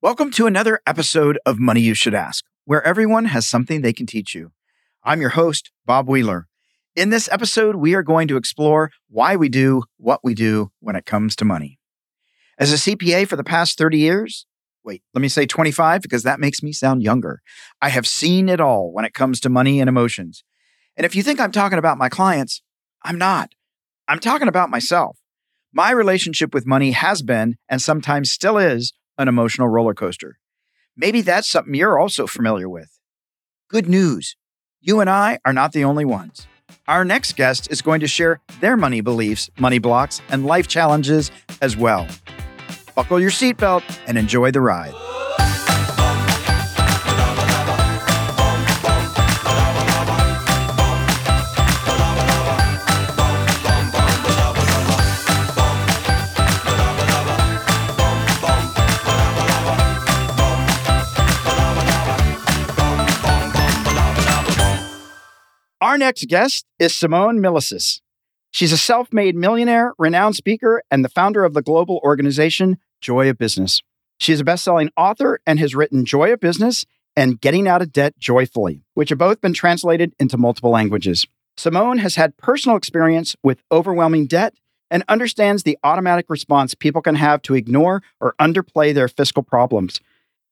Welcome to another episode of Money You Should Ask, where everyone has something they can teach you. I'm your host, Bob Wheeler. In this episode, we are going to explore why we do what we do when it comes to money. As a CPA for the past 30 years, wait, let me say 25 because that makes me sound younger. I have seen it all when it comes to money and emotions. And if you think I'm talking about my clients, I'm not. I'm talking about myself. My relationship with money has been, and sometimes still is, an emotional roller coaster. Maybe that's something you're also familiar with. Good news you and I are not the only ones. Our next guest is going to share their money beliefs, money blocks, and life challenges as well. Buckle your seatbelt and enjoy the ride. Our next guest is Simone Milasas. She's a self made millionaire, renowned speaker, and the founder of the global organization Joy of Business. She is a best selling author and has written Joy of Business and Getting Out of Debt Joyfully, which have both been translated into multiple languages. Simone has had personal experience with overwhelming debt and understands the automatic response people can have to ignore or underplay their fiscal problems.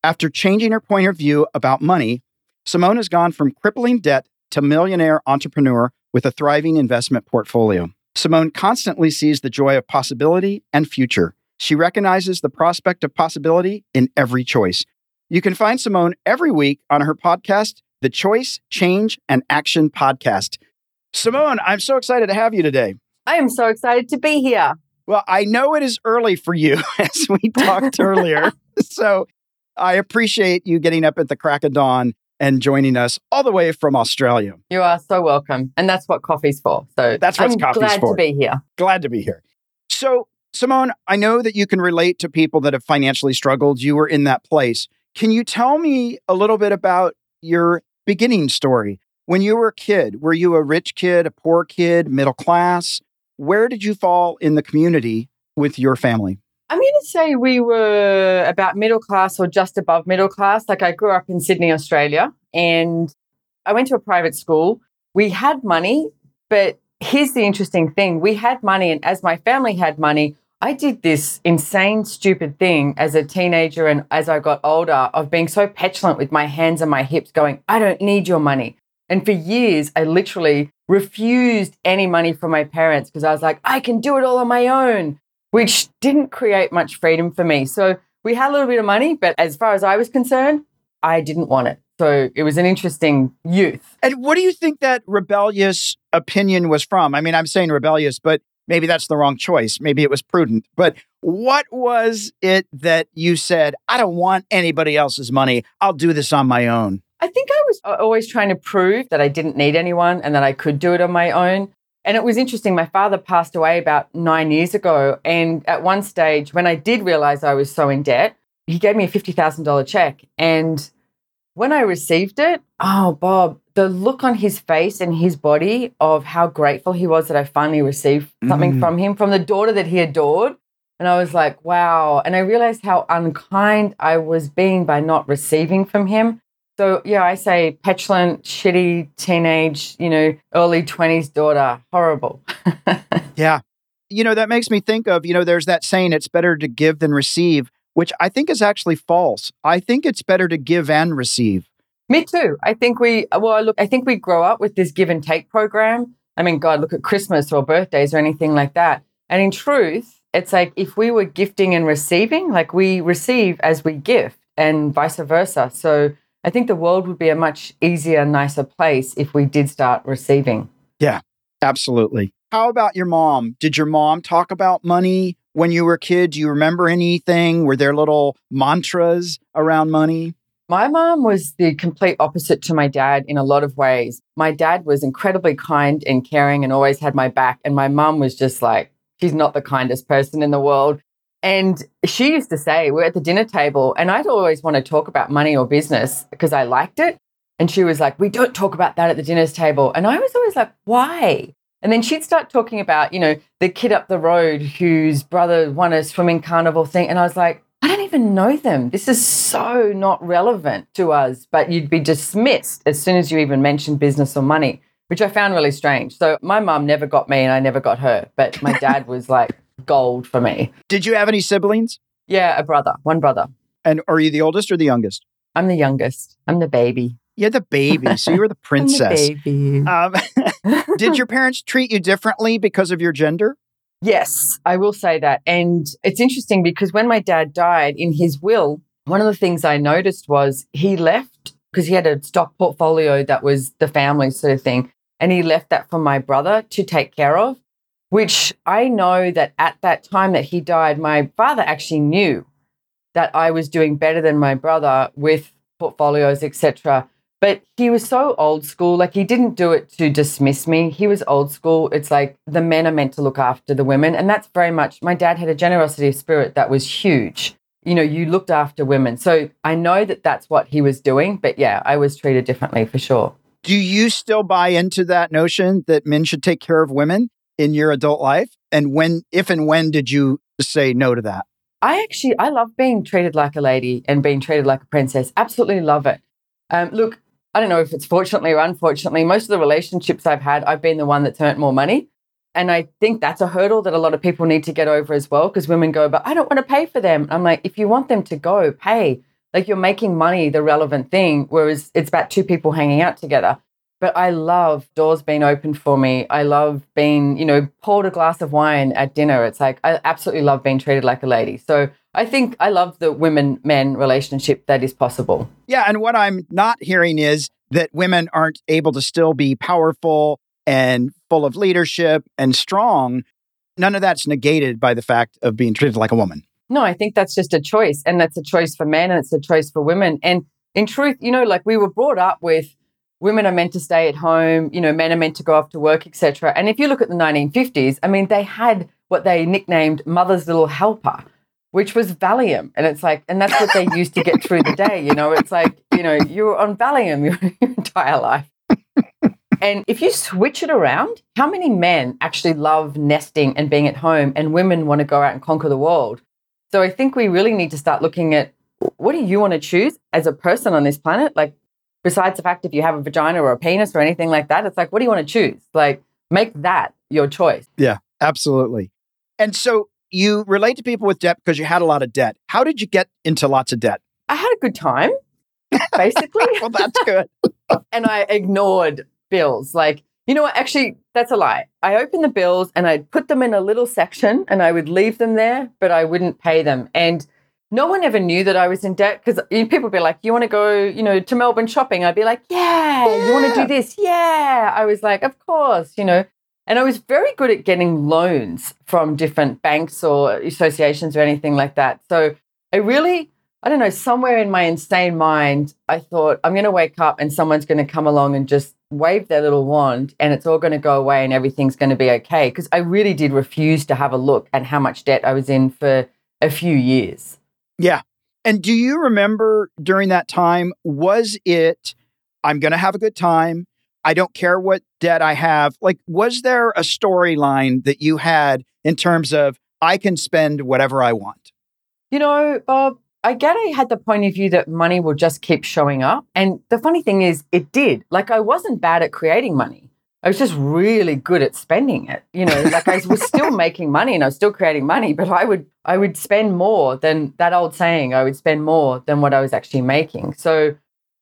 After changing her point of view about money, Simone has gone from crippling debt to millionaire entrepreneur with a thriving investment portfolio. Simone constantly sees the joy of possibility and future. She recognizes the prospect of possibility in every choice. You can find Simone every week on her podcast, the Choice, Change, and Action podcast. Simone, I'm so excited to have you today. I am so excited to be here. Well, I know it is early for you, as we talked earlier. So I appreciate you getting up at the crack of dawn and joining us all the way from Australia. You are so welcome. And that's what coffee's for. So that's what I'm coffee's glad for. to be here. Glad to be here. So, Simone, I know that you can relate to people that have financially struggled. You were in that place. Can you tell me a little bit about your beginning story? When you were a kid, were you a rich kid, a poor kid, middle class? Where did you fall in the community with your family? I'm going to say we were about middle class or just above middle class. Like I grew up in Sydney, Australia, and I went to a private school. We had money, but here's the interesting thing we had money, and as my family had money, I did this insane, stupid thing as a teenager and as I got older of being so petulant with my hands and my hips, going, I don't need your money. And for years, I literally refused any money from my parents because I was like, I can do it all on my own which didn't create much freedom for me. So we had a little bit of money, but as far as I was concerned, I didn't want it. So it was an interesting youth. And what do you think that rebellious opinion was from? I mean, I'm saying rebellious, but maybe that's the wrong choice. Maybe it was prudent. But what was it that you said, I don't want anybody else's money. I'll do this on my own? I think I was always trying to prove that I didn't need anyone and that I could do it on my own. And it was interesting. My father passed away about nine years ago. And at one stage, when I did realize I was so in debt, he gave me a $50,000 check. And when I received it, oh, Bob, the look on his face and his body of how grateful he was that I finally received something Mm. from him, from the daughter that he adored. And I was like, wow. And I realized how unkind I was being by not receiving from him. So, yeah, I say petulant, shitty teenage, you know, early 20s daughter. Horrible. Yeah. You know, that makes me think of, you know, there's that saying, it's better to give than receive, which I think is actually false. I think it's better to give and receive. Me too. I think we, well, look, I think we grow up with this give and take program. I mean, God, look at Christmas or birthdays or anything like that. And in truth, it's like if we were gifting and receiving, like we receive as we gift and vice versa. So I think the world would be a much easier, nicer place if we did start receiving. Yeah, absolutely. How about your mom? Did your mom talk about money when you were a kid? Do you remember anything? Were there little mantras around money? My mom was the complete opposite to my dad in a lot of ways. My dad was incredibly kind and caring and always had my back. And my mom was just like, she's not the kindest person in the world. And she used to say, We're at the dinner table, and I'd always want to talk about money or business because I liked it. And she was like, We don't talk about that at the dinner's table. And I was always like, Why? And then she'd start talking about, you know, the kid up the road whose brother won a swimming carnival thing. And I was like, I don't even know them. This is so not relevant to us, but you'd be dismissed as soon as you even mentioned business or money, which I found really strange. So my mum never got me and I never got her, but my dad was like gold for me. Did you have any siblings? Yeah, a brother, one brother. And are you the oldest or the youngest? I'm the youngest. I'm the baby. You're the baby, so you were the princess. the baby. Um, did your parents treat you differently because of your gender? Yes, I will say that. And it's interesting because when my dad died in his will, one of the things I noticed was he left because he had a stock portfolio that was the family sort of thing. And he left that for my brother to take care of, which I know that at that time that he died, my father actually knew that I was doing better than my brother with portfolios, etc. But he was so old school. Like he didn't do it to dismiss me. He was old school. It's like the men are meant to look after the women. And that's very much, my dad had a generosity of spirit that was huge. You know, you looked after women. So I know that that's what he was doing. But yeah, I was treated differently for sure. Do you still buy into that notion that men should take care of women in your adult life? And when, if and when did you say no to that? I actually, I love being treated like a lady and being treated like a princess. Absolutely love it. Um, look, I don't know if it's fortunately or unfortunately, most of the relationships I've had, I've been the one that's earned more money. And I think that's a hurdle that a lot of people need to get over as well because women go, but I don't want to pay for them. I'm like, if you want them to go, pay. Like you're making money the relevant thing, whereas it's about two people hanging out together. But I love doors being opened for me. I love being, you know, poured a glass of wine at dinner. It's like, I absolutely love being treated like a lady. So I think I love the women men relationship that is possible. Yeah. And what I'm not hearing is that women aren't able to still be powerful and full of leadership and strong. None of that's negated by the fact of being treated like a woman. No, I think that's just a choice. And that's a choice for men and it's a choice for women. And in truth, you know, like we were brought up with women are meant to stay at home, you know, men are meant to go off to work, etc. And if you look at the 1950s, I mean, they had what they nicknamed mother's little helper, which was Valium. And it's like, and that's what they used to get through the day. You know, it's like, you know, you were on Valium your, your entire life. and if you switch it around, how many men actually love nesting and being at home and women want to go out and conquer the world? So I think we really need to start looking at what do you want to choose as a person on this planet? Like, besides the fact if you have a vagina or a penis or anything like that, it's like, what do you want to choose? Like, make that your choice. Yeah, absolutely. And so you relate to people with debt because you had a lot of debt. How did you get into lots of debt? I had a good time, basically. well, that's good. and I ignored bills. Like, you know what? Actually, that's a lie. I opened the bills and I'd put them in a little section and I would leave them there, but I wouldn't pay them. And no one ever knew that I was in debt because people would be like, "You want to go, you know, to Melbourne shopping?" I'd be like, "Yeah." Yeah. You want to do this? Yeah. I was like, "Of course," you know. And I was very good at getting loans from different banks or associations or anything like that. So I really, I don't know, somewhere in my insane mind, I thought I'm going to wake up and someone's going to come along and just wave their little wand and it's all going to go away and everything's going to be okay. Because I really did refuse to have a look at how much debt I was in for a few years. Yeah. And do you remember during that time, was it, I'm going to have a good time? I don't care what debt I have. Like, was there a storyline that you had in terms of I can spend whatever I want? You know, Bob, I get I had the point of view that money will just keep showing up. And the funny thing is, it did. Like, I wasn't bad at creating money. I was just really good at spending it. You know, like I was still making money and I was still creating money, but I would I would spend more than that old saying, I would spend more than what I was actually making. So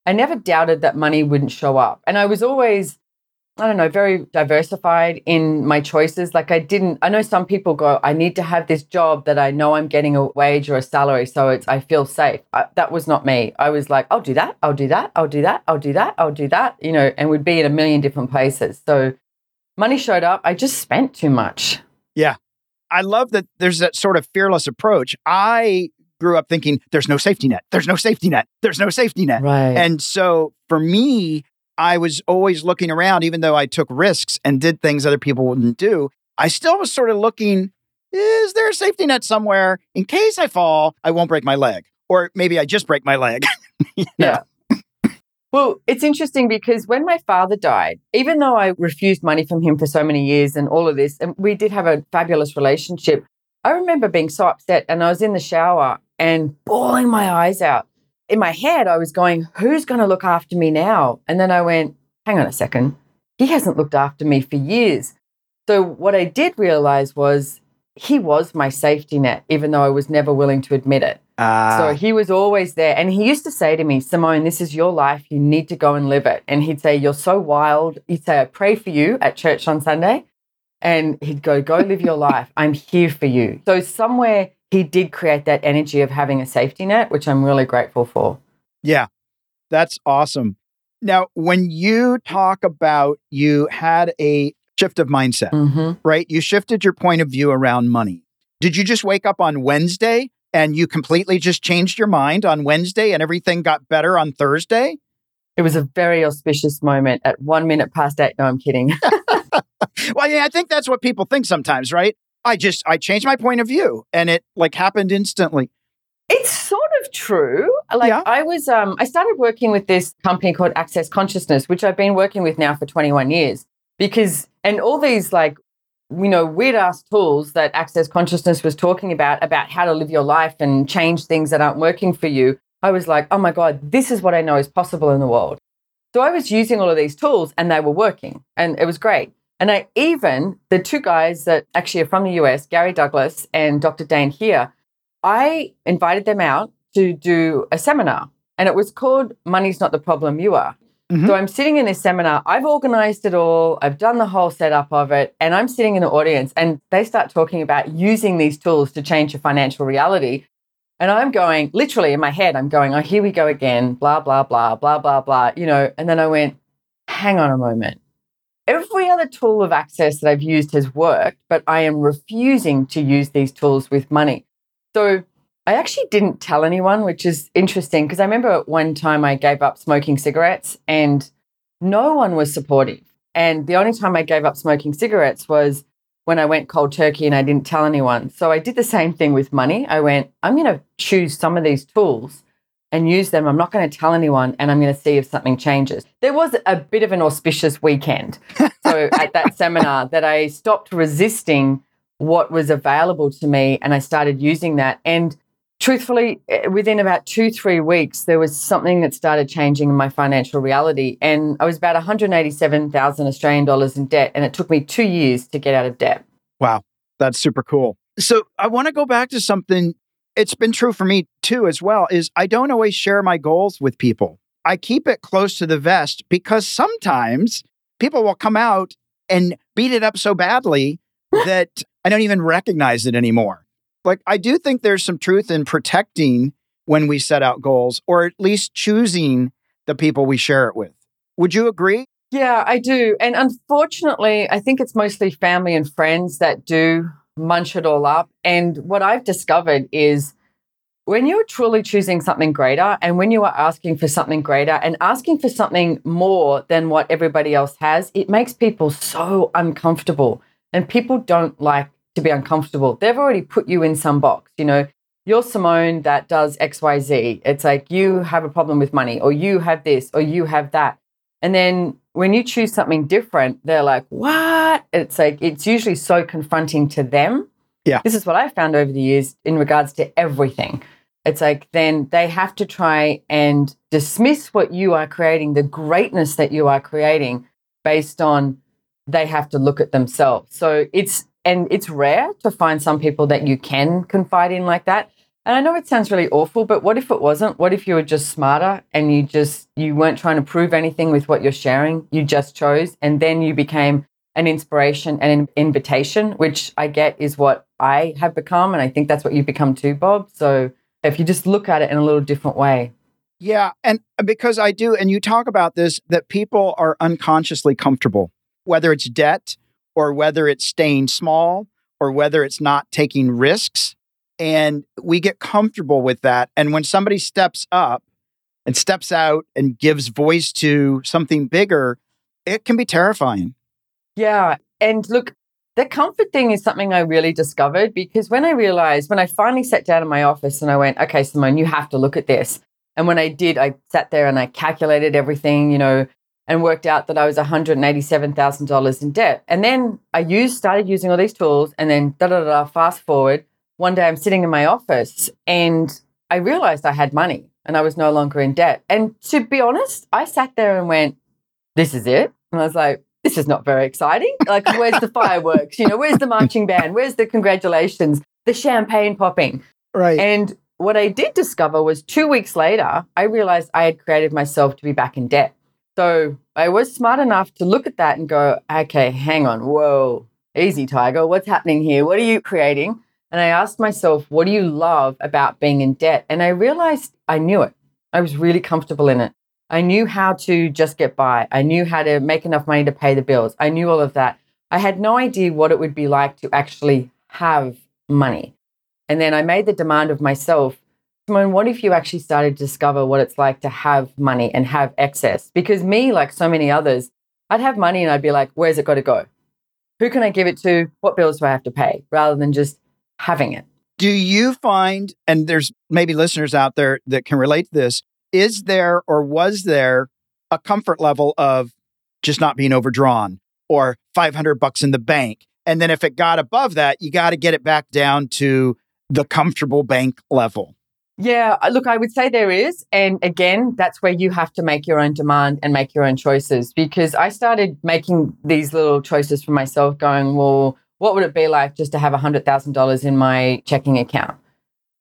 I never doubted that money wouldn't show up. And I was always I don't know, very diversified in my choices. Like I didn't I know some people go, I need to have this job that I know I'm getting a wage or a salary so it's I feel safe. I, that was not me. I was like, I'll do that. I'll do that. I'll do that. I'll do that. I'll do that, you know, and we'd be in a million different places. So money showed up. I just spent too much. Yeah. I love that there's that sort of fearless approach. I grew up thinking there's no safety net. There's no safety net. There's no safety net. Right. And so for me, I was always looking around, even though I took risks and did things other people wouldn't do. I still was sort of looking, is there a safety net somewhere in case I fall, I won't break my leg? Or maybe I just break my leg. Yeah. Well, it's interesting because when my father died, even though I refused money from him for so many years and all of this, and we did have a fabulous relationship, I remember being so upset and I was in the shower and bawling my eyes out. In my head, I was going, Who's going to look after me now? And then I went, Hang on a second. He hasn't looked after me for years. So, what I did realize was he was my safety net, even though I was never willing to admit it. Uh, So he was always there. And he used to say to me, Simone, this is your life. You need to go and live it. And he'd say, You're so wild. He'd say, I pray for you at church on Sunday. And he'd go, Go live your life. I'm here for you. So somewhere he did create that energy of having a safety net, which I'm really grateful for. yeah, that's awesome. Now, when you talk about you had a shift of mindset, hmm right? You shifted your point of view around money. Did you just wake up on Wednesday and you completely just changed your mind on Wednesday and everything got better on Thursday? It was a very auspicious moment at one minute past eight. No, I'm kidding. Well, yeah, I think that's what people think sometimes, right? I just I changed my point of view and it like happened instantly. It's sort of true. Like Yeah. I was um I started working with this company called Access Consciousness, which I've been working with now for 21 years. Because and all these like you know weird ass tools that Access Consciousness was talking about about how to live your life and change things that aren't working for you. I was like, "Oh my god, this is what I know is possible in the world." So I was using all of these tools and they were working and it was great. And I even the two guys that actually are from the US, Gary Douglas and Dr. Dain Heer, I invited them out to do a seminar, and it was called Money's Not the Problem, You Are. Mhm. So I'm sitting in this seminar, I've organized it all, I've done the whole setup of it, and I'm sitting in the audience, and they start talking about using these tools to change your financial reality. And I'm going, literally in my head, I'm going, oh, here we go again, blah, blah, blah, blah, blah, blah, you know. And then I went, hang on a moment. Every other tool of access that I've used has worked, but I am refusing to use these tools with money. So I actually didn't tell anyone, which is interesting because I remember one time I gave up smoking cigarettes and no one was supportive. And the only time I gave up smoking cigarettes was when I went cold turkey and I didn't tell anyone. So I did the same thing with money. I went, I'm going to choose some of these tools and use them. I'm not going to tell anyone and I'm going to see if something changes. There was a bit of an auspicious weekend. so at that seminar that I stopped resisting what was available to me and I started using that. And truthfully, eh, within about two, three weeks, there was something that started changing in my financial reality. And I was about 187,000 Australian dollars in debt. And it took me two years to get out of debt. Wow, that's super cool. So I want to go back to something. It's been true for me too, as well. Is I don't always share my goals with people. I keep it close to the vest because sometimes people will come out and beat it up so badly that I don't even recognize it anymore. Like I do think there's some truth in protecting when we set out goals, or at least choosing the people we share it with. Would you agree? Yeah, I do. And unfortunately, I think it's mostly family and friends that do munch it all up. And what I've discovered is when you're truly choosing something greater and when you are asking for something greater and asking for something more than what everybody else has, it makes people so uncomfortable. And people don't like to be uncomfortable. They've already put you in some box, you know. You're Simone that does XYZ. It's like you have a problem with money, or you have this, or you have that. And then when you choose something different, they're like, what? It's like, it's usually so confronting to them. Yeah. This is what I found over the years in regards to everything. It's like, then they have to try and dismiss what you are creating, the greatness that you are creating, based on they have to look at themselves. So it's, and it's rare to find some people that you can confide in like that. And I know it sounds really awful, but what if it wasn't? What if you were just smarter and you just you weren't trying to prove anything with what you're sharing? You just chose and then you became an inspiration and an invitation, which I get is what I have become and I think that's what you've become too, Bob. So if you just look at it in a little different way. Yeah. And because I do, and you talk about this, that people are unconsciously comfortable, whether it's debt or whether it's staying small or whether it's not taking risks. And we get comfortable with that. And when somebody steps up and steps out and gives voice to something bigger, it can be terrifying. Yeah. And look, the comfort thing is something I really discovered because when I realized, when I finally sat down in my office and I went, okay, Simone, you have to look at this. And when I did, I sat there and I calculated everything, you know, and worked out that I was $187,000 in debt. And then I used, started using all these tools and then da da da, fast forward. One day I'm sitting in my office and I realized I had money and I was no longer in debt. And to be honest, I sat there and went, this is it. And I was like, this is not very exciting. Like, where's the fireworks? You know, where's the marching band? Where's the congratulations? The champagne popping. Right. And what I did discover was two weeks later, I realized I had created myself to be back in debt. So I was smart enough to look at that and go, okay, hang on, whoa, easy, Tiger. What's happening here? What are you creating? And I asked myself, what do you love about being in debt? And I realized I knew it. I was really comfortable in it. I knew how to just get by. I knew how to make enough money to pay the bills. I knew all of that. I had no idea what it would be like to actually have money. And then I made the demand of myself, Simone, what if you actually started to discover what it's like to have money and have excess? Because me, like so many others, I'd have money and I'd be like, where's it got to go? Who can I give it to? What bills do I have to pay? Rather than just having it. Do you find, and there's maybe listeners out there that can relate to this, is there or was there a comfort level of just not being overdrawn or 500 bucks in the bank? And then if it got above that, you got to get it back down to the comfortable bank level. Yeah, look, I would say there is. And again, that's where you have to make your own demand and make your own choices because I started making these little choices for myself, going, well, what would it be like just to have $100,000 in my checking account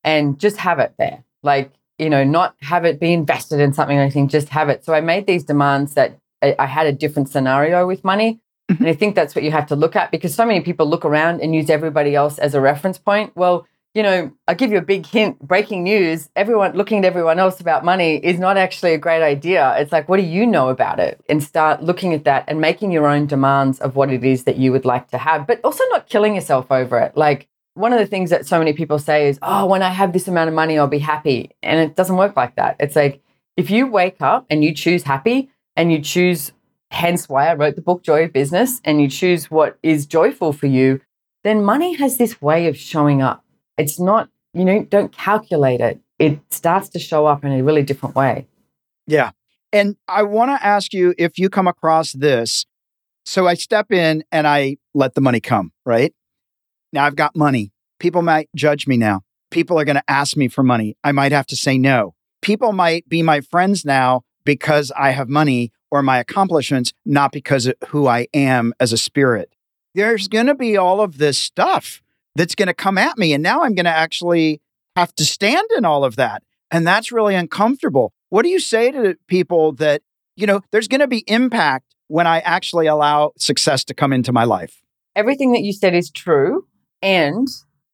and just have it there? Like, you know, not have it be invested in something or anything, just have it. So I made these demands that I, I had a different scenario with money. Mm-hmm. And I think that's what you have to look at because so many people look around and use everybody else as a reference point. Well, you know, I'll give you a big hint breaking news. Everyone looking at everyone else about money is not actually a great idea. It's like, what do you know about it? And start looking at that and making your own demands of what it is that you would like to have, but also not killing yourself over it. Like, one of the things that so many people say is, oh, when I have this amount of money, I'll be happy. And it doesn't work like that. It's like, if you wake up and you choose happy and you choose, hence why I wrote the book Joy of Business, and you choose what is joyful for you, then money has this way of showing up it's not, you know, don't calculate it. It starts to show up in a really different way. Yeah. And I want to ask you if you come across this. So I step in and I let the money come, right? Now I've got money. People might judge me now. People are going to ask me for money. I might have to say no. People might be my friends now because I have money or my accomplishments, not because of who I am as a spirit. There's going to be all of this stuff that's going to come at me. And now I'm going to actually have to stand in all of that. And that's really uncomfortable. What do you say to people that, you know, there's going to be impact when I actually allow success to come into my life? Everything that you said is true. And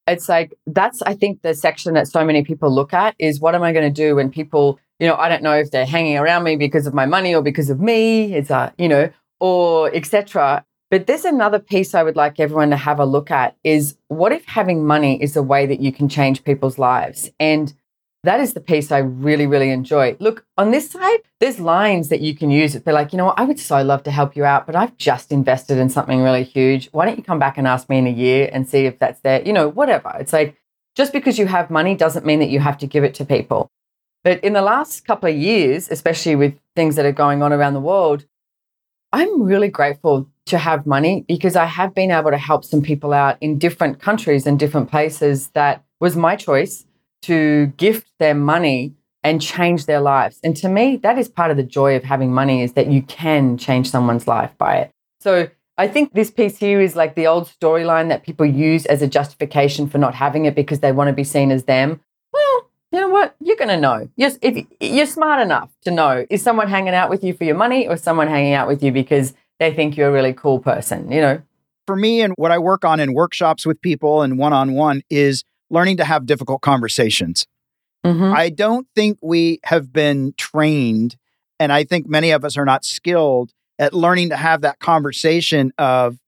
it's like, that's, I think, the section that so many people look at is what am I going to do when people, you know, I don't know if they're hanging around me because of my money or because of me, it's, a, you know, or etc. But there's another piece I would like everyone to have a look at is what if having money is a way that you can change people's lives? And that is the piece I really, really enjoy. Look, on this side, there's lines that you can use. They're like, you know what, I would so love to help you out, but I've just invested in something really huge. Why don't you come back and ask me in a year and see if that's there? You know, whatever. It's like, just because you have money doesn't mean that you have to give it to people. But in the last couple of years, especially with things that are going on around the world, I'm really grateful to have money because I have been able to help some people out in different countries and different places that was my choice to gift their money and change their lives. And to me, that is part of the joy of having money is that you can change someone's life by it. So I think this piece here is like the old storyline that people use as a justification for not having it because they want to be seen as them. You know what? You're going to know. You're, if you're smart enough to know is someone hanging out with you for your money or someone hanging out with you because they think you're a really cool person, you know? For me, and what I work on in workshops with people and one on one is learning to have difficult conversations. Mm-hmm. I don't think we have been trained, and I think many of us are not skilled at learning to have that conversation of,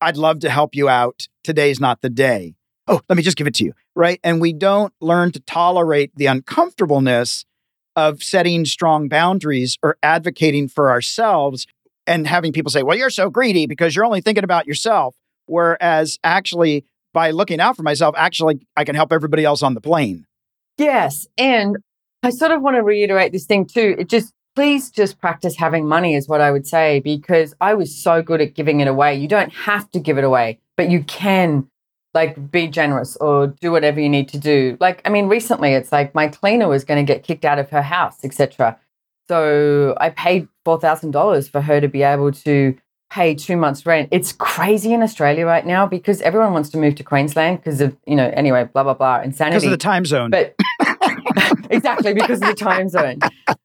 I'd love to help you out. Today's not the day. Oh, let me just give it to you. Right. And we don't learn to tolerate the uncomfortableness of setting strong boundaries or advocating for ourselves and having people say, well, you're so greedy because you're only thinking about yourself. Whereas actually, by looking out for myself, actually, I can help everybody else on the plane. Yes. And I sort of want to reiterate this thing too. It just, please just practice having money, is what I would say, because I was so good at giving it away. You don't have to give it away, but you can like be generous or do whatever you need to do. Like, I mean, recently it's like my cleaner was going to get kicked out of her house, etc. So I paid $4,000 for her to be able to pay two months rent. It's crazy in Australia right now because everyone wants to move to Queensland because of, you know, anyway, blah, blah, blah, insanity. Because of the time zone. But exactly because of the time zone.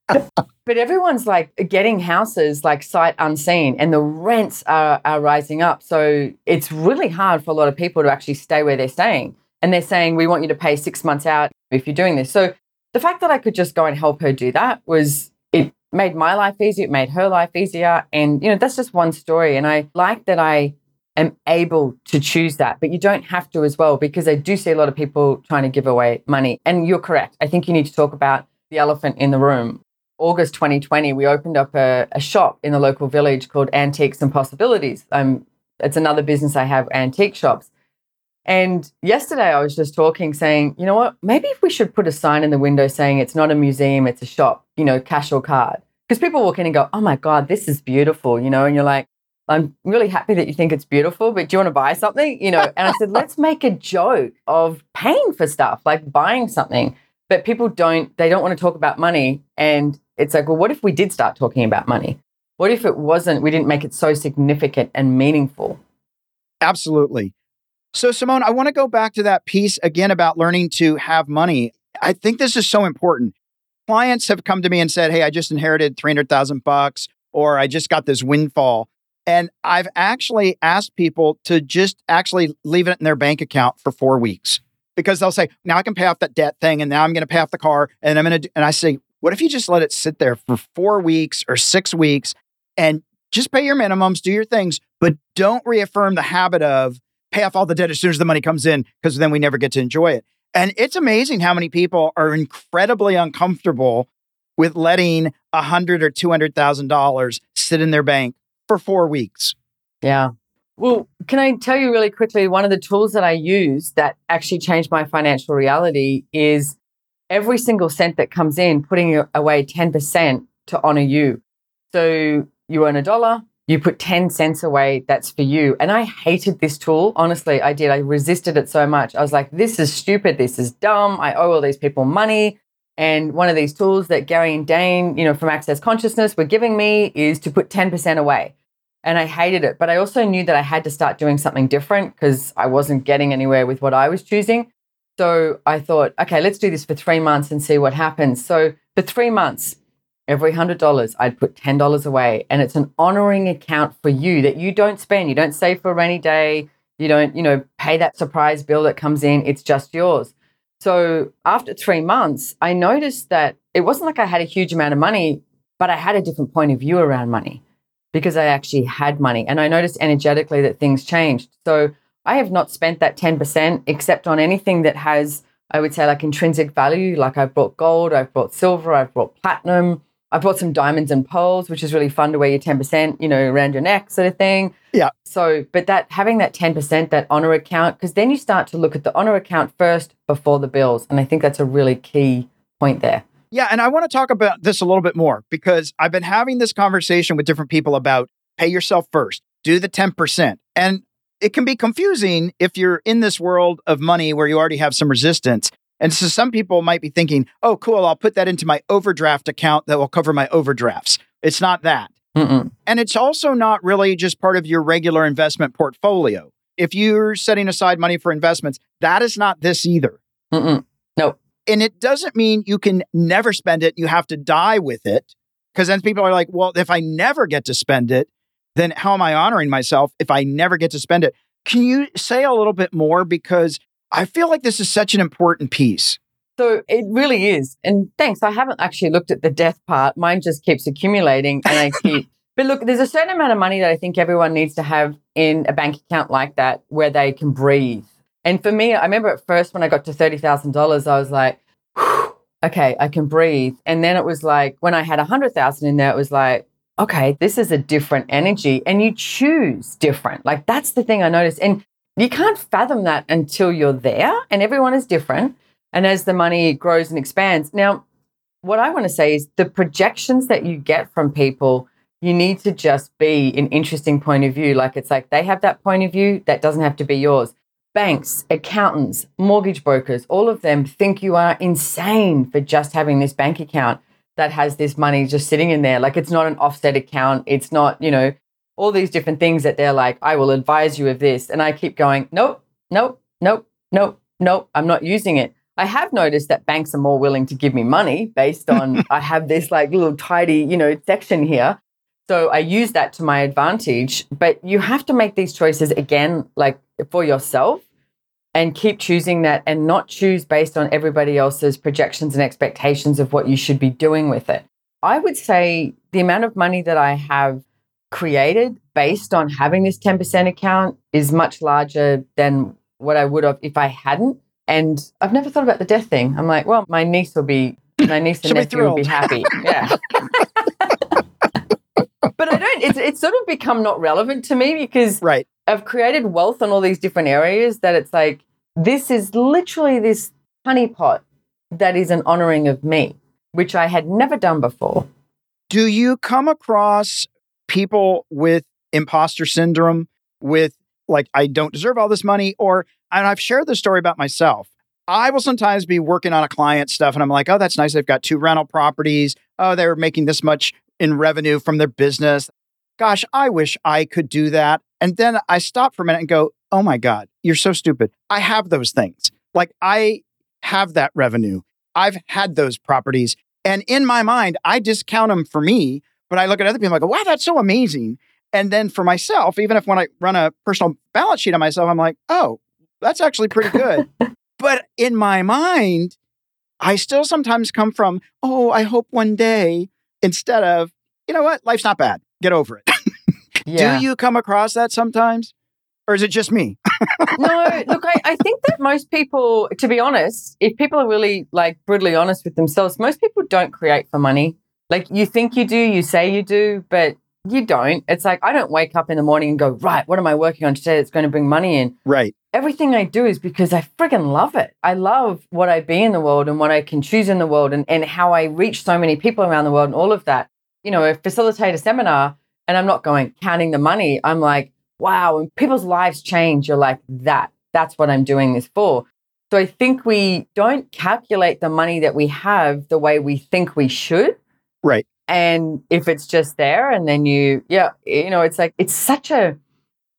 But everyone's like getting houses like sight unseen and the rents are, are rising up. So it's really hard for a lot of people to actually stay where they're staying. And they're saying, we want you to pay six months out if you're doing this. So the fact that I could just go and help her do that was it made my life easier, it made her life easier. And, you know, that's just one story. And I like that I am able to choose that, but you don't have to as well, because I do see a lot of people trying to give away money. And you're correct. I think you need to talk about the elephant in the room. August 2020, we opened up a, a shop in the local village called Antiques and Possibilities. Um, it's another business I have, antique shops. And yesterday I was just talking, saying, you know what, maybe if we should put a sign in the window saying it's not a museum, it's a shop, you know, cash or card. Because people walk in and go, oh my God, this is beautiful, you know, and you're like, I'm really happy that you think it's beautiful, but do you want to buy something? You know, and I said, let's make a joke of paying for stuff, like buying something. But people don't, they don't want to talk about money. And it's like, well, what if we did start talking about money? What if it wasn't, we didn't make it so significant and meaningful? Absolutely. So, Simone, I want to go back to that piece again about learning to have money. I think this is so important. Clients have come to me and said, Hey, I just inherited 300,000 bucks, or I just got this windfall. And I've actually asked people to just actually leave it in their bank account for four weeks because they'll say, now I can pay off that debt thing and now I'm going to pay off the car. And I'm going to, and I say, what if you just let it sit there for four weeks or six weeks and just pay your minimums, do your things, but don't reaffirm the habit of pay off all the debt as soon as the money comes in because then we never get to enjoy it. And it's amazing how many people are incredibly uncomfortable with letting a hundred or two hundred thousand dollars sit in their bank for four weeks. Yeah. Well, can I tell you really quickly? One of the tools that I use that actually changed my financial reality is every single cent that comes in, putting away 10% to honor you. So you earn a dollar, you put 10 cents away, that's for you. And I hated this tool. Honestly, I did. I resisted it so much. I was like, this is stupid. This is dumb. I owe all these people money. And one of these tools that Gary and Dain, you know, from Access Consciousness were giving me is to put 10% away. And I hated it. But I also knew that I had to start doing something different because I wasn't getting anywhere with what I was choosing. So I thought, okay, let's do this for three months and see what happens. So for three months, every $100, I'd put $10 away. And it's an honoring account for you that you don't spend. You don't save for a rainy day. You don't, you know, pay that surprise bill that comes in. It's just yours. So after three months, I noticed that it wasn't like I had a huge amount of money, but I had a different point of view around money because I actually had money. And I noticed energetically that things changed. So I have not spent that 10% except on anything that has, I would say, like intrinsic value. Like I've bought gold, I've bought silver, I've bought platinum, I've bought some diamonds and pearls, which is really fun to wear your 10%, you know, around your neck sort of thing. Yeah. So, but that having that 10%, that honor account, because then you start to look at the honor account first before the bills. And I think that's a really key point there. Yeah. And I want to talk about this a little bit more because I've been having this conversation with different people about pay yourself first, do the 10%. And it can be confusing if you're in this world of money where you already have some resistance. And so some people might be thinking, oh, cool, I'll put that into my overdraft account that will cover my overdrafts. It's not that. Mm-mm. And it's also not really just part of your regular investment portfolio. If you're setting aside money for investments, that is not this either. Mm-mm. No. And it doesn't mean you can never spend it. You have to die with it. Because then people are like, well, if I never get to spend it, then how am I honoring myself if I never get to spend it? Can you say a little bit more? Because I feel like this is such an important piece. So it really is. And thanks. I haven't actually looked at the death part. Mine just keeps accumulating and I keep. but look, there's a certain amount of money that I think everyone needs to have in a bank account like that where they can breathe. And for me, I remember at first when I got to $30,000, I was like, okay, I can breathe. And then it was like, when I had 100,000 in there, it was like, okay, this is a different energy and you choose different. Like that's the thing I noticed. And you can't fathom that until you're there and everyone is different. And as the money grows and expands. Now, what I want to say is the projections that you get from people, you need to just be an interesting point of view. Like it's like they have that point of view, that doesn't have to be yours. Banks, accountants, mortgage brokers, all of them think you are insane for just having this bank account that has this money just sitting in there. Like it's not an offset account. It's not, you know, all these different things that they're like, I will advise you of this. And I keep going, nope, nope, nope, nope, nope, I'm not using it. I have noticed that banks are more willing to give me money based on I have this like little tidy, you know, section here. So I use that to my advantage. But you have to make these choices again, like for yourself and keep choosing that and not choose based on everybody else's projections and expectations of what you should be doing with it. I would say the amount of money that I have created based on having this 10% account is much larger than what I would have if I hadn't. And I've never thought about the death thing. I'm like, well, my niece will be, my niece and nephew will be happy. Yeah. but I don't, it's, it's sort of become not relevant to me because right. I've created wealth in all these different areas that it's like, this is literally this honeypot that is an honoring of me, which I had never done before. Do you come across people with imposter syndrome, with like, I don't deserve all this money? Or, and I've shared the story about myself. I will sometimes be working on a client stuff and I'm like, oh, that's nice. They've got two rental properties. Oh, they're making this much in revenue from their business. Gosh, I wish I could do that. And then I stop for a minute and go, oh my God, you're so stupid. I have those things. Like I have that revenue. I've had those properties. And in my mind, I discount them for me, but I look at other people and I go, wow, that's so amazing. And then for myself, even if when I run a personal balance sheet on myself, I'm like, oh, that's actually pretty good. but in my mind, I still sometimes come from, oh, I hope one day, instead of, you know what, life's not bad. Get over it. yeah. Do you come across that sometimes? Or is it just me? no, look, I, I think that most people, to be honest, if people are really like brutally honest with themselves, most people don't create for money. Like you think you do, you say you do, but you don't. It's like I don't wake up in the morning and go, right, what am I working on today that's going to bring money in? Right. Everything I do is because I friggin' love it. I love what I be in the world and what I can choose in the world and, and how I reach so many people around the world and all of that. You know, facilitate a seminar and I'm not going counting the money. I'm like, wow, when people's lives change, you're like, that, that's what I'm doing this for. So I think we don't calculate the money that we have the way we think we should. Right. And if it's just there and then you, yeah, you know, it's like, it's such a,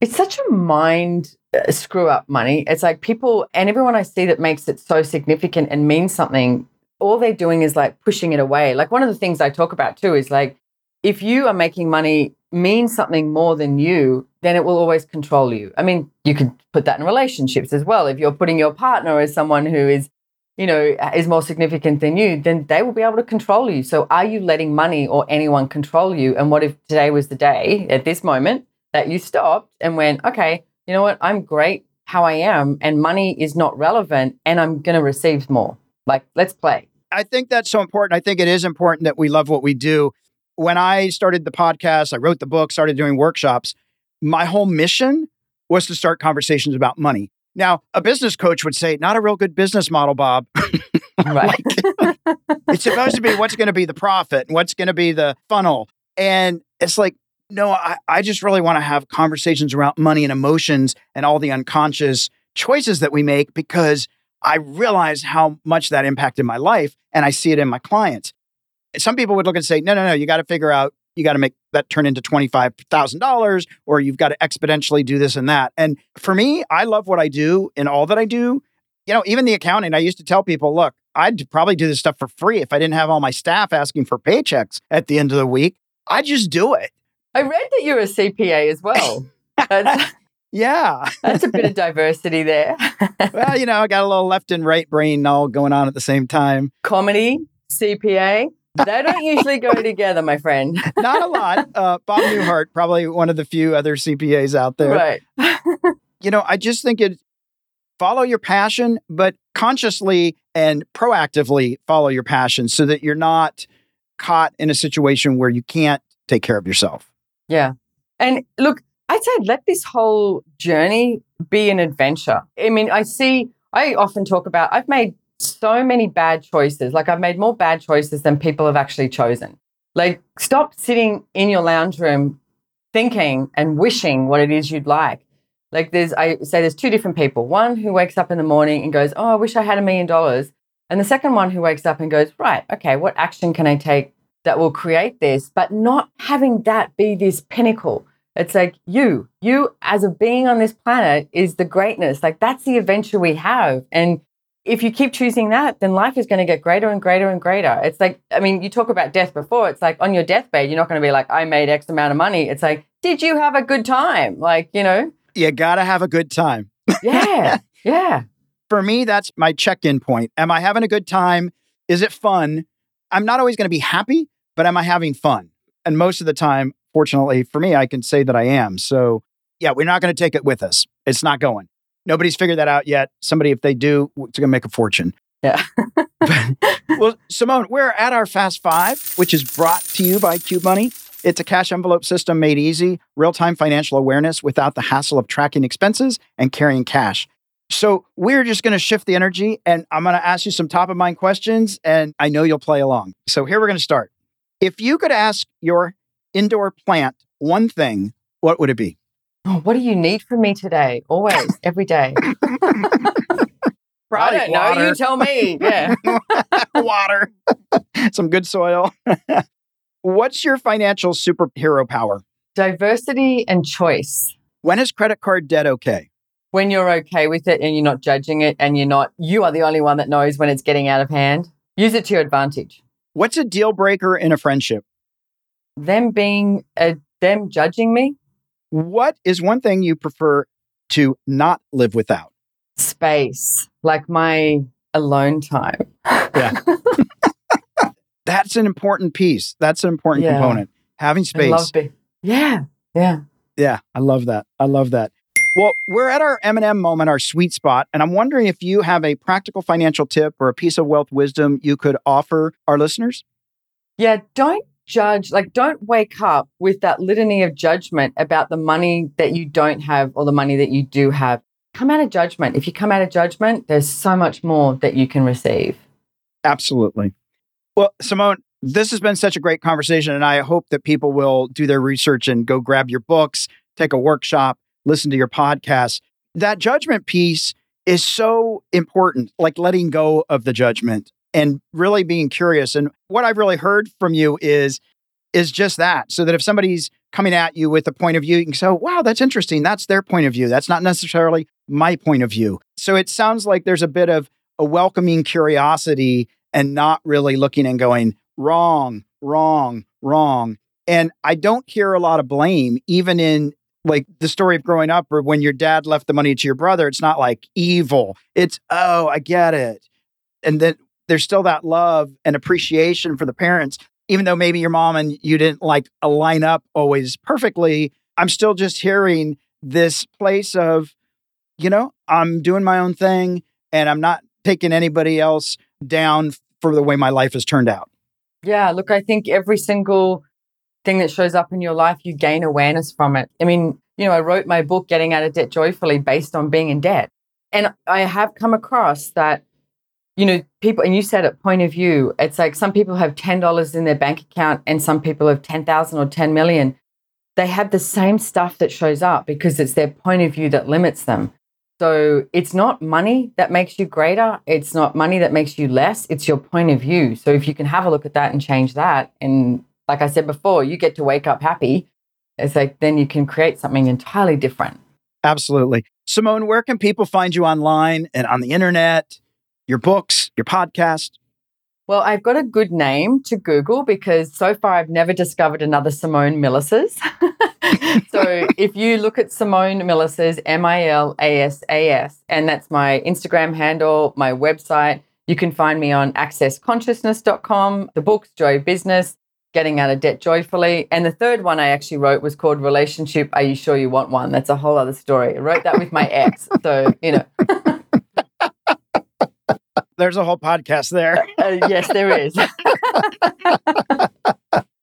it's such a mind uh, screw up money. It's like people and everyone I see that makes it so significant and means something, all they're doing is like pushing it away. Like one of the things I talk about too is like, if you are making money mean something more than you, then it will always control you. I mean, you could put that in relationships as well. If you're putting your partner as someone who is, you know, is more significant than you, then they will be able to control you. So are you letting money or anyone control you? And what if today was the day at this moment that you stopped and went, okay, you know what? I'm great how I am and money is not relevant and I'm going to receive more. Like, let's play. I think that's so important. I think it is important that we love what we do when I started the podcast, I wrote the book, started doing workshops, my whole mission was to start conversations about money. Now, a business coach would say, not a real good business model, Bob. Right. like, it's supposed to be what's going to be the profit and what's going to be the funnel. And it's like, no, I, I just really want to have conversations around money and emotions and all the unconscious choices that we make because I realize how much that impacted my life and I see it in my clients some people would look and say, no, no, no, you got to figure out, you got to make that turn into $25,000 or you've got to exponentially do this and that. And for me, I love what I do in all that I do. You know, even the accounting, I used to tell people, look, I'd probably do this stuff for free if I didn't have all my staff asking for paychecks at the end of the week. I just do it. I read that you're a CPA as well. Yeah. That's a bit of diversity there. well, you know, I got a little left and right brain all going on at the same time. Comedy, CPA, they don't usually go together, my friend. Not a lot. Uh, Bob Newhart, probably one of the few other CPAs out there. Right. you know, I just think it follow your passion, but consciously and proactively follow your passion so that you're not caught in a situation where you can't take care of yourself. Yeah. And look, I'd say let this whole journey be an adventure. I mean, I see, I often talk about, I've made so many bad choices. Like I've made more bad choices than people have actually chosen. Like stop sitting in your lounge room thinking and wishing what it is you'd like. Like there's, I say there's two different people. One who wakes up in the morning and goes, Oh, I wish I had a million dollars. And the second one who wakes up and goes, Right, okay, what action can I take that will create this? But not having that be this pinnacle. It's like you, you as a being on this planet is the greatness. Like that's the adventure we have. And if you keep choosing that, then life is going to get greater and greater and greater. It's like, I mean, you talk about death before. It's like on your deathbed, you're not going to be like, I made X amount of money. It's like, did you have a good time? Like, you know? You got to have a good time. Yeah. yeah. For me, that's my check in point. Am I having a good time? Is it fun? I'm not always going to be happy, but am I having fun? And most of the time, fortunately for me, I can say that I am. So, yeah, we're not going to take it with us. It's not going. Nobody's figured that out yet. Somebody, if they do, it's going to make a fortune. Yeah. well, Simone, we're at our Fast Five, which is brought to you by Cube Money. It's a cash envelope system made easy, real time financial awareness without the hassle of tracking expenses and carrying cash. So, we're just going to shift the energy and I'm going to ask you some top of mind questions, and I know you'll play along. So, here we're going to start. If you could ask your indoor plant one thing, what would it be? Oh, what do you need from me today? Always, every day. I don't know. You tell me. Yeah. water, some good soil. What's your financial superhero power? Diversity and choice. When is credit card debt okay? When you're okay with it and you're not judging it and you're not, you are the only one that knows when it's getting out of hand. Use it to your advantage. What's a deal breaker in a friendship? Them being, a, them judging me. What is one thing you prefer to not live without? Space, like my alone time. Yeah. That's an important piece. That's an important Yeah. component. Having space. love be- yeah. Yeah. Yeah, I love that. I love that. Well, we're at our M&M moment, our sweet spot, and I'm wondering if you have a practical financial tip or a piece of wealth wisdom you could offer our listeners. Yeah, don't judge, like, don't wake up with that litany of judgment about the money that you don't have or the money that you do have. Come out of judgment. If you come out of judgment, there's so much more that you can receive. Absolutely. Well, Simone, this has been such a great conversation, and I hope that people will do their research and go grab your books, take a workshop, listen to your podcast. That judgment piece is so important, like letting go of the judgment and really being curious. And what I've really heard from you is is just that, so that if somebody's coming at you with a point of view, you can say, oh, "Wow, that's interesting. That's their point of view. That's not necessarily my point of view." So it sounds like there's a bit of a welcoming curiosity and not really looking and going wrong, wrong, wrong. And I don't hear a lot of blame, even in like the story of growing up or when your dad left the money to your brother. It's not like evil. It's, oh, I get it. And then there's still that love and appreciation for the parents, even though maybe your mom and you didn't like align up always perfectly. I'm still just hearing this place of, you know, I'm doing my own thing and I'm not taking anybody else down for the way my life has turned out. Yeah, look, I think every single thing that shows up in your life, you gain awareness from it. I mean, you know, I wrote my book, Getting Out of Debt Joyfully, based on being in debt. And I have come across that, you know, people, and you said it, point of view, it's like some people have $10 in their bank account and some people have 10,000 or 10 million. They have the same stuff that shows up because it's their point of view that limits them. So it's not money that makes you greater. It's not money that makes you less. It's your point of view. So if you can have a look at that and change that, and like I said before, you get to wake up happy. It's like then you can create something entirely different. Absolutely. Simone, where can people find you online and on the internet, your books, your podcast? Well, I've got a good name to Google because so far I've never discovered another Simone Milasas. so if you look at Simone Milasas, M I L A S A S, and that's my Instagram handle, my website, you can find me on accessconsciousness.com, the books, Joy Business, Getting Out of Debt Joyfully. And the third one I actually wrote was called Relationship Are You Sure You Want One? That's a whole other story. I wrote that with my ex. So, you know, There's a whole podcast there. uh, yes, there is.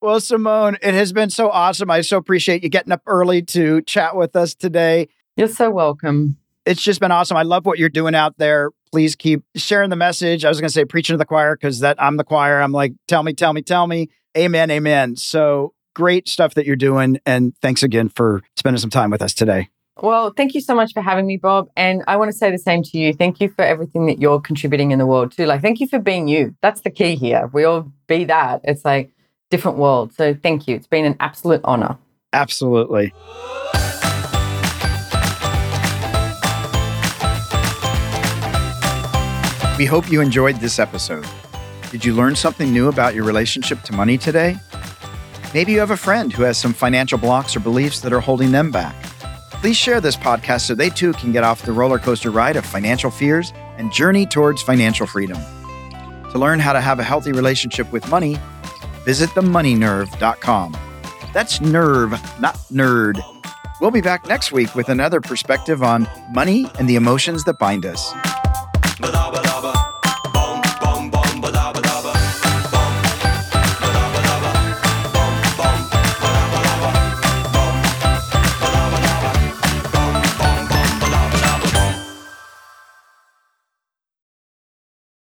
Well, Simone, it has been so awesome. I so appreciate you getting up early to chat with us today. You're so welcome. It's just been awesome. I love what you're doing out there. Please keep sharing the message. I was going to say preaching to the choir because that I'm the choir. I'm like, tell me, tell me, tell me. Amen, amen. So great stuff that you're doing. And thanks again for spending some time with us today. Well, thank you so much for having me, Bob. And I want to say the same to you. Thank you for everything that you're contributing in the world too. Like, thank you for being you. That's the key here. We all be that. It's like different world. So thank you. It's been an absolute honor. Absolutely. We hope you enjoyed this episode. Did you learn something new about your relationship to money today? Maybe you have a friend who has some financial blocks or beliefs that are holding them back. Please share this podcast so they too can get off the roller coaster ride of financial fears and journey towards financial freedom. To learn how to have a healthy relationship with money, visit themoneynerve.com. That's nerve, not nerd. We'll be back next week with another perspective on money and the emotions that bind us.